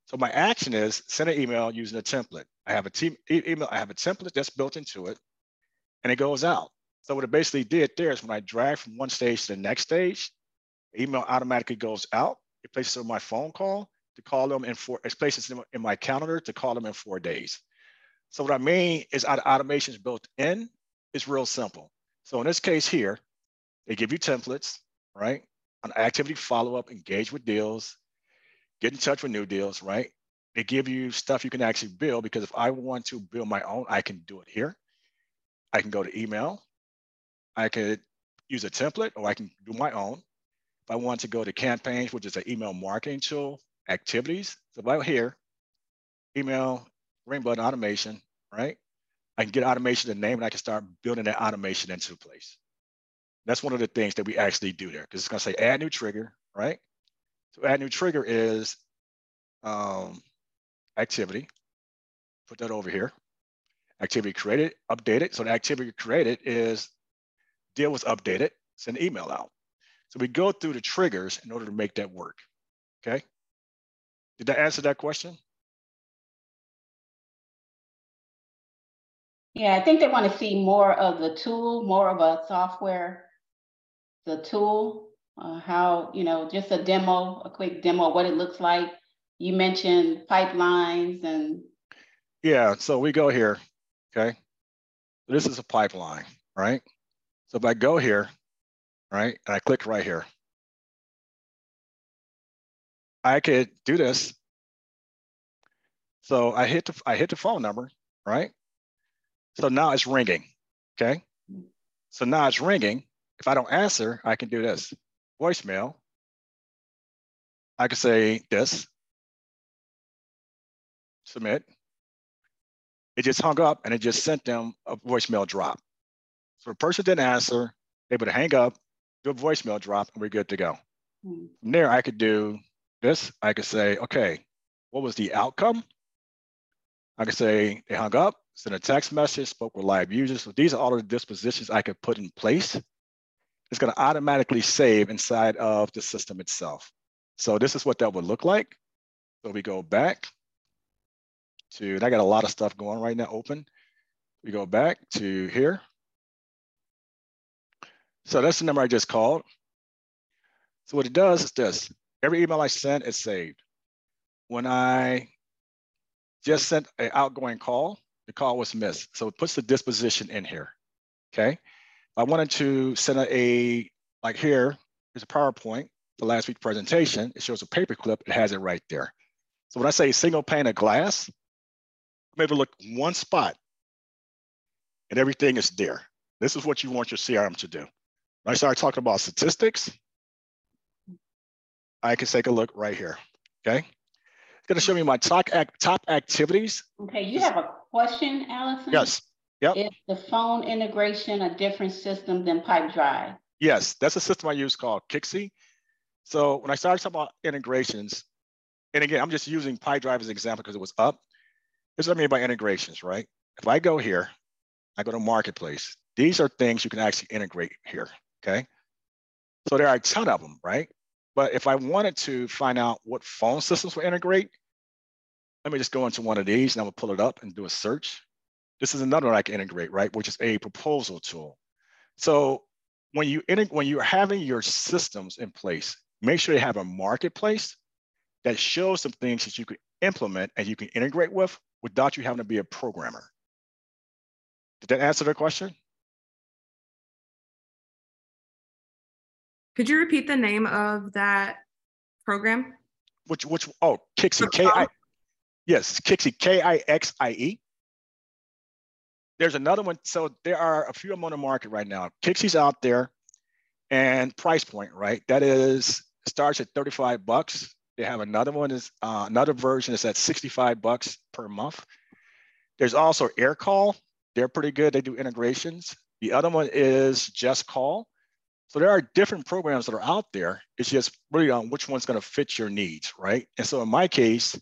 So my action is send an email using a template. I have a team email, I have a template that's built into it, and it goes out. So what it basically did there is when I drag from one stage to the next stage, the email automatically goes out. It places on my phone call to call them in four, it places them in my calendar to call them in four days. So what I mean is automation is built in it's real simple. So in this case here, they give you templates, right? On activity follow-up, engage with deals, get in touch with new deals, right? They give you stuff you can actually build because if I want to build my own, I can do it here. I can go to email. I could use a template or I can do my own. If I want to go to campaigns, which is an email marketing tool, activities, so right here, email, ring button automation, right? I can get automation the name and I can start building that automation into place. That's one of the things that we actually do there because it's going to say add new trigger, right? So add new trigger is um, activity. Put that over here. Activity created, updated. So the activity created is deal was updated, send email out. So we go through the triggers in order to make that work. Okay. Did that answer that question? Yeah, I think they want to see more of the tool, more of a software, the tool, uh, how, you know, just a demo, a quick demo, what it looks like. You mentioned pipelines and. Yeah, so we go here, okay? This is a pipeline, right? So if I go here, right, and I click right here, I could do this. So I hit the, I hit the phone number, right? So now it's ringing, okay? So now it's ringing. If I don't answer, I can do this. Voicemail. I can say this. Submit. It just hung up and it just sent them a voicemail drop. So the person didn't answer, they would hang up, do a voicemail drop, and we're good to go. Mm. From there, I could do this. I could say, okay, what was the outcome? I could say they hung up, sent a text message, spoke with live users. So these are all the dispositions I could put in place. It's going to automatically save inside of the system itself. So this is what that would look like. So we go back to, and I got a lot of stuff going right now open. We go back to here. So that's the number I just called. So what it does is this, every email I send is saved. When I just sent an outgoing call, the call was missed. So it puts the disposition in here, okay? I wanted to send a, like here, there's a PowerPoint, the last week presentation, it shows a paperclip, it has it right there. So when I say single pane of glass, I'm able to look one spot and everything is there. This is what you want your CRM to do. When I start talking about statistics, I can take a look right here, okay? It's going to show me my top, top activities. Okay, you have a question, Allison? Yes. Yep. Is the phone integration a different system than Pipedrive? Yes, that's a system I use called Kixie. So when I started talking about integrations, and again, I'm just using Pipedrive as an example because it was up. Here's what I mean by integrations, right? If I go here, I go to Marketplace. These are things you can actually integrate here, okay? So there are a ton of them, right? But if I wanted to find out what phone systems will integrate, let me just go into one of these and I'm gonna pull it up and do a search. This is another one I can integrate, right? Which is a proposal tool. So when you when you're having your systems in place, make sure you have a marketplace that shows some things that you can implement and you can integrate with without you having to be a programmer. Did that answer the question? Could you repeat the name of that program? Which which oh Kixie K I yes Kixie K I X I E. There's another one. So there are a few of them on the market right now. Kixie's out there, and price point right. That is starts at 35 bucks. They have another one is uh, another version is at 65 bucks per month. There's also AirCall. They're pretty good. They do integrations. The other one is JustCall. So there are different programs that are out there. It's just really on which one's going to fit your needs, right? And so in my case,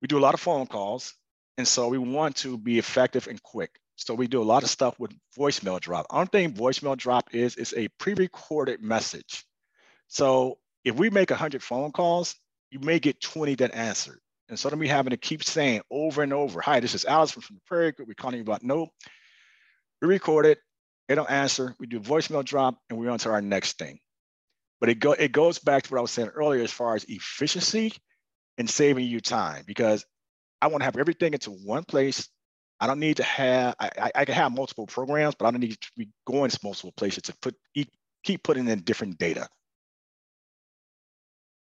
we do a lot of phone calls. And so we want to be effective and quick. So we do a lot of stuff with voicemail drop. Only thing voicemail drop is, is a pre-recorded message. So if we make 100 phone calls, you may get 20 that answered. And so then we having to keep saying over and over, hi, this is Alice from the Prairie Group. We're calling you about no. We record it, they don't answer, we do voicemail drop, and we're on to our next thing. But it, go, it goes back to what I was saying earlier as far as efficiency and saving you time because I want to have everything into one place. I don't need to have, I, I, I can have multiple programs, but I don't need to be going to multiple places to put keep putting in different data.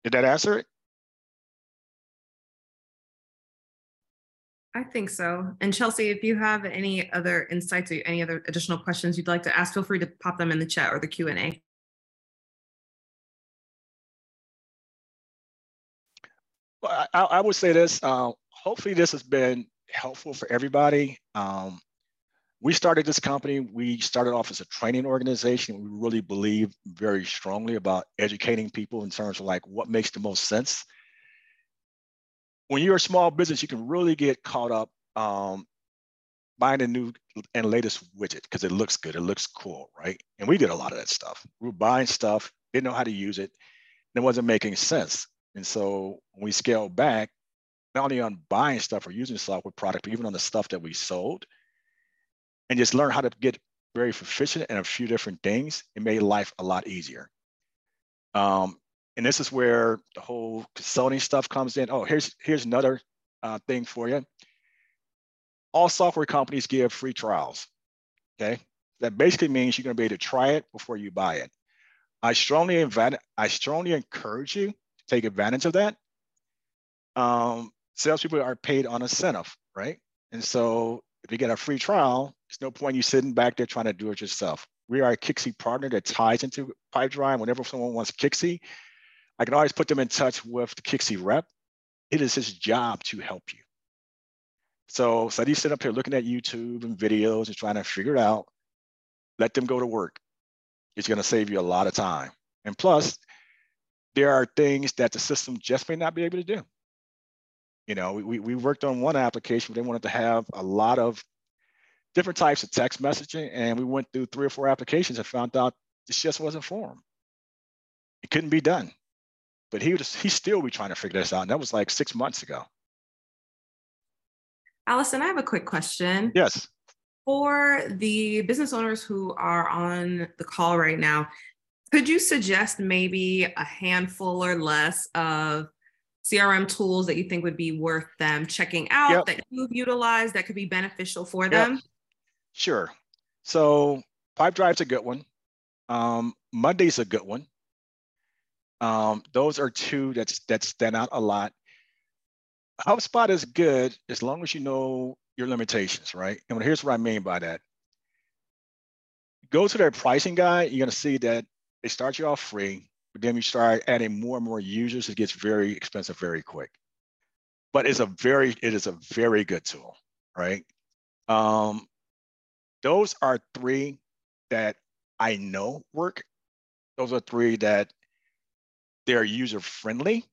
Did that answer it? I think so. And Chelsea, if you have any other insights or any other additional questions you'd like to ask, feel free to pop them in the chat or the Q&A. Well, I, I would say this, uh, hopefully this has been helpful for everybody. Um, we started this company, we started off as a training organization. We really believe very strongly about educating people in terms of like what makes the most sense when you're a small business, you can really get caught up um, buying a new and latest widget because it looks good, it looks cool, right? And we did a lot of that stuff. We were buying stuff, didn't know how to use it, and it wasn't making sense. And so when we scaled back, not only on buying stuff or using software product, but even on the stuff that we sold, and just learn how to get very proficient in a few different things, it made life a lot easier. Um, and this is where the whole consulting stuff comes in. Oh, here's here's another uh, thing for you. All software companies give free trials. Okay, that basically means you're going to be able to try it before you buy it. I strongly invite, I strongly encourage you to take advantage of that. Um, salespeople are paid on incentive, right? And so if you get a free trial, it's no point you sitting back there trying to do it yourself. We are a Kixie partner that ties into Pipedrive. Whenever someone wants Kixie, I can always put them in touch with the Kixie rep. It is his job to help you. So instead of sitting up here looking at YouTube and videos and trying to figure it out, let them go to work. It's going to save you a lot of time. And plus, there are things that the system just may not be able to do. You know, we, we worked on one application, but they wanted to have a lot of different types of text messaging, and we went through three or four applications and found out this just wasn't for them. It couldn't be done but he was he still be trying to figure this out. And that was like six months ago. Allison, I have a quick question. Yes. For the business owners who are on the call right now, could you suggest maybe a handful or less of CRM tools that you think would be worth them checking out yep. that you've utilized that could be beneficial for them? Yep. Sure. So Pipedrive's a good one. Um, Monday's a good one. Um, those are two that's, that stand out a lot. HubSpot is good as long as you know your limitations, right? And here's what I mean by that. Go to their pricing guide, you're gonna see that they start you off free, then you start adding more and more users, it gets very expensive very quick. But it's a very, it is a very good tool, right? Um, those are three that I know work. Those are three that they're user friendly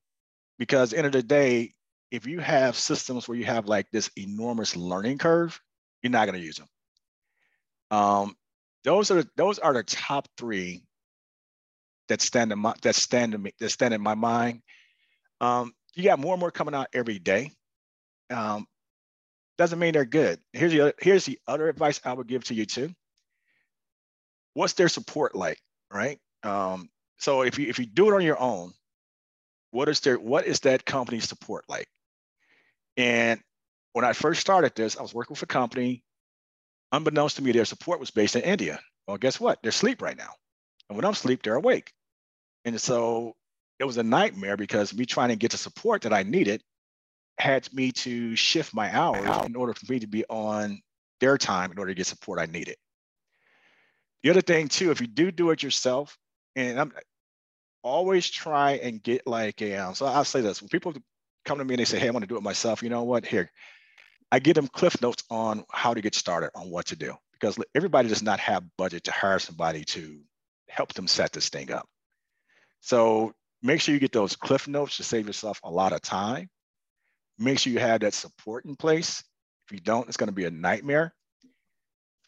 because end of the day, if you have systems where you have like this enormous learning curve, you're not going to use them. Um, those are those are the top three that stand in my that stand in me that stand in my mind. Um, you got more and more coming out every day. Um, doesn't mean they're good. Here's the other, here's the other advice I would give to you too. What's their support like, right? Um, so if you if you do it on your own, what is their what is that company support like? And when I first started this, I was working with a company. Unbeknownst to me, their support was based in India. Well, guess what? They're asleep right now. And when I'm asleep, they're awake. And so it was a nightmare because me trying to get the support that I needed had me to shift my hours in order for me to be on their time in order to get support I needed. The other thing too, if you do do it yourself, and I'm always try and get like a, um, so I'll say this, when people come to me and they say, hey, I want to do it myself, you know what, here, I give them cliff notes on how to get started on what to do because everybody does not have budget to hire somebody to help them set this thing up. So make sure you get those cliff notes to save yourself a lot of time. Make sure you have that support in place. If you don't, it's going to be a nightmare.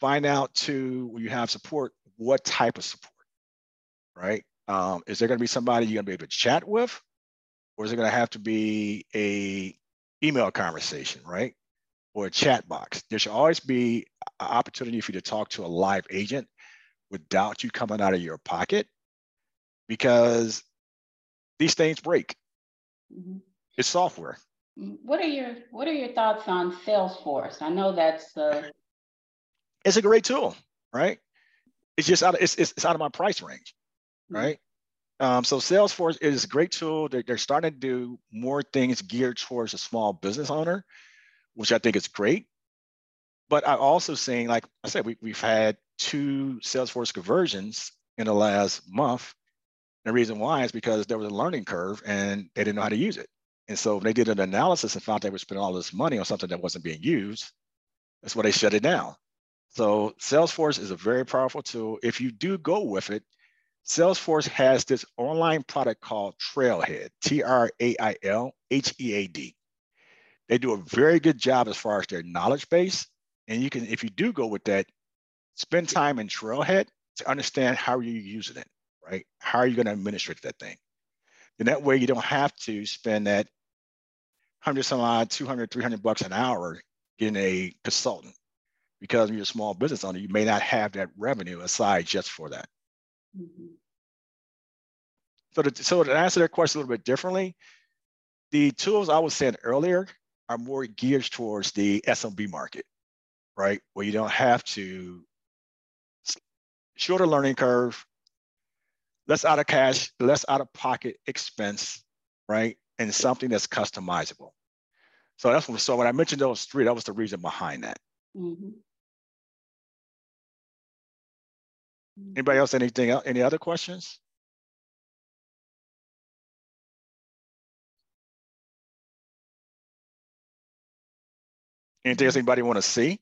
Find out too, when you have support, what type of support, right? Um, is there going to be somebody you're going to be able to chat with? Or is it going to have to be a email conversation, right? Or a chat box? There should always be an opportunity for you to talk to a live agent without you coming out of your pocket because these things break. Mm-hmm. It's software. What are your What are your thoughts on Salesforce? I know that's uh... it's a great tool, right? It's just out of it's, it's, it's out of my price range, mm-hmm. right? Um, so Salesforce is a great tool. They're, they're starting to do more things geared towards a small business owner, which I think is great. But I'm also seeing, like I said, we, we've had two Salesforce conversions in the last month. And the reason why is because there was a learning curve and they didn't know how to use it. And so they did an analysis and found they were spending all this money on something that wasn't being used. That's why they shut it down. So Salesforce is a very powerful tool. If you do go with it, Salesforce has this online product called Trailhead, T R A I L H E A D. They do a very good job as far as their knowledge base. And you can, if you do go with that, spend time in Trailhead to understand how you're using it, right? How are you going to administrate that thing? And that way you don't have to spend that 100 some odd, 200, 300 bucks an hour getting a consultant because you're a small business owner, you may not have that revenue aside just for that. Mm-hmm. So, to, so to answer that question a little bit differently, the tools I was saying earlier are more geared towards the SMB market, right? Where you don't have to shorter learning curve, less out of cash, less out of pocket expense, right? And something that's customizable. So that's what, so when I mentioned those three, that was the reason behind that. Mm-hmm. Anybody else? Anything else? Any other questions? Anything else anybody want to see?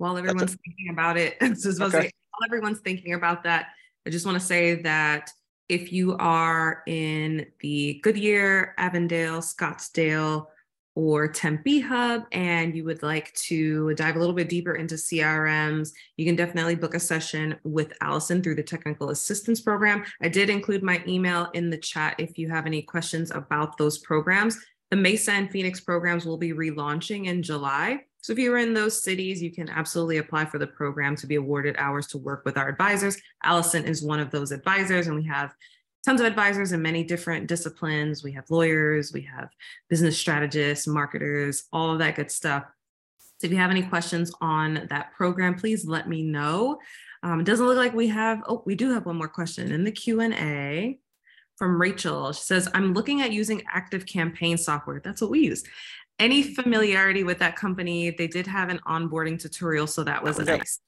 While everyone's thinking about it, [laughs] okay. say, while everyone's thinking about that, I just want to say that if you are in the Goodyear, Avondale, Scottsdale, or Tempe Hub and you would like to dive a little bit deeper into CRMs, you can definitely book a session with Allison through the Technical Assistance Program. I did include my email in the chat if you have any questions about those programs. The Mesa and Phoenix programs will be relaunching in July. So if you're in those cities, you can absolutely apply for the program to be awarded hours to work with our advisors. Allison is one of those advisors, and we have tons of advisors in many different disciplines. We have lawyers, we have business strategists, marketers, all of that good stuff. So if you have any questions on that program, please let me know. Um, it doesn't look like we have, oh, we do have one more question in the Q&A from Rachel. She says, I'm looking at using ActiveCampaign software. That's what we use. Any familiarity with that company? They did have an onboarding tutorial, so that was okay. nice.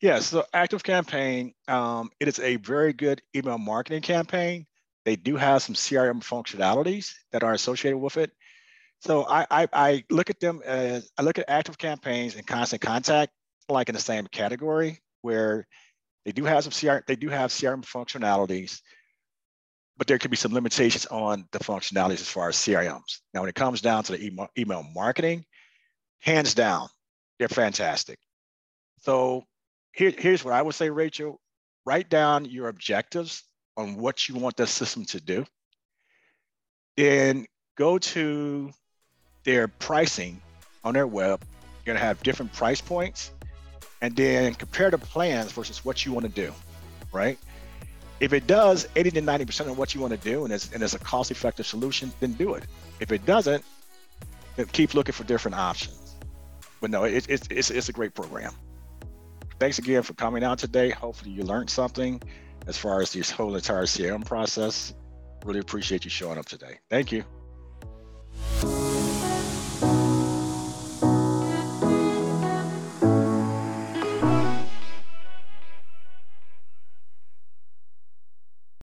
Yeah, so ActiveCampaign, um, it is a very good email marketing campaign. They do have some CRM functionalities that are associated with it. So I, I, I look at them as I look at ActiveCampaigns and Constant Contact like in the same category where they do have some CRM, they do have CRM functionalities, but there could be some limitations on the functionalities as far as CRMs. Now, when it comes down to the email, marketing, hands down, they're fantastic. So here, here's what I would say, Rachel. Write down your objectives on what you want the system to do. Then go to their pricing on their web. You're gonna have different price points, and then compare the plans versus what you want to do, right? If it does 80 to 90% of what you want to do and it's, and it's a cost effective solution, then do it. If it doesn't, then keep looking for different options. But no, it, it, it's, it's a great program. Thanks again for coming out today. Hopefully, you learned something as far as this whole entire CRM process. Really appreciate you showing up today. Thank you.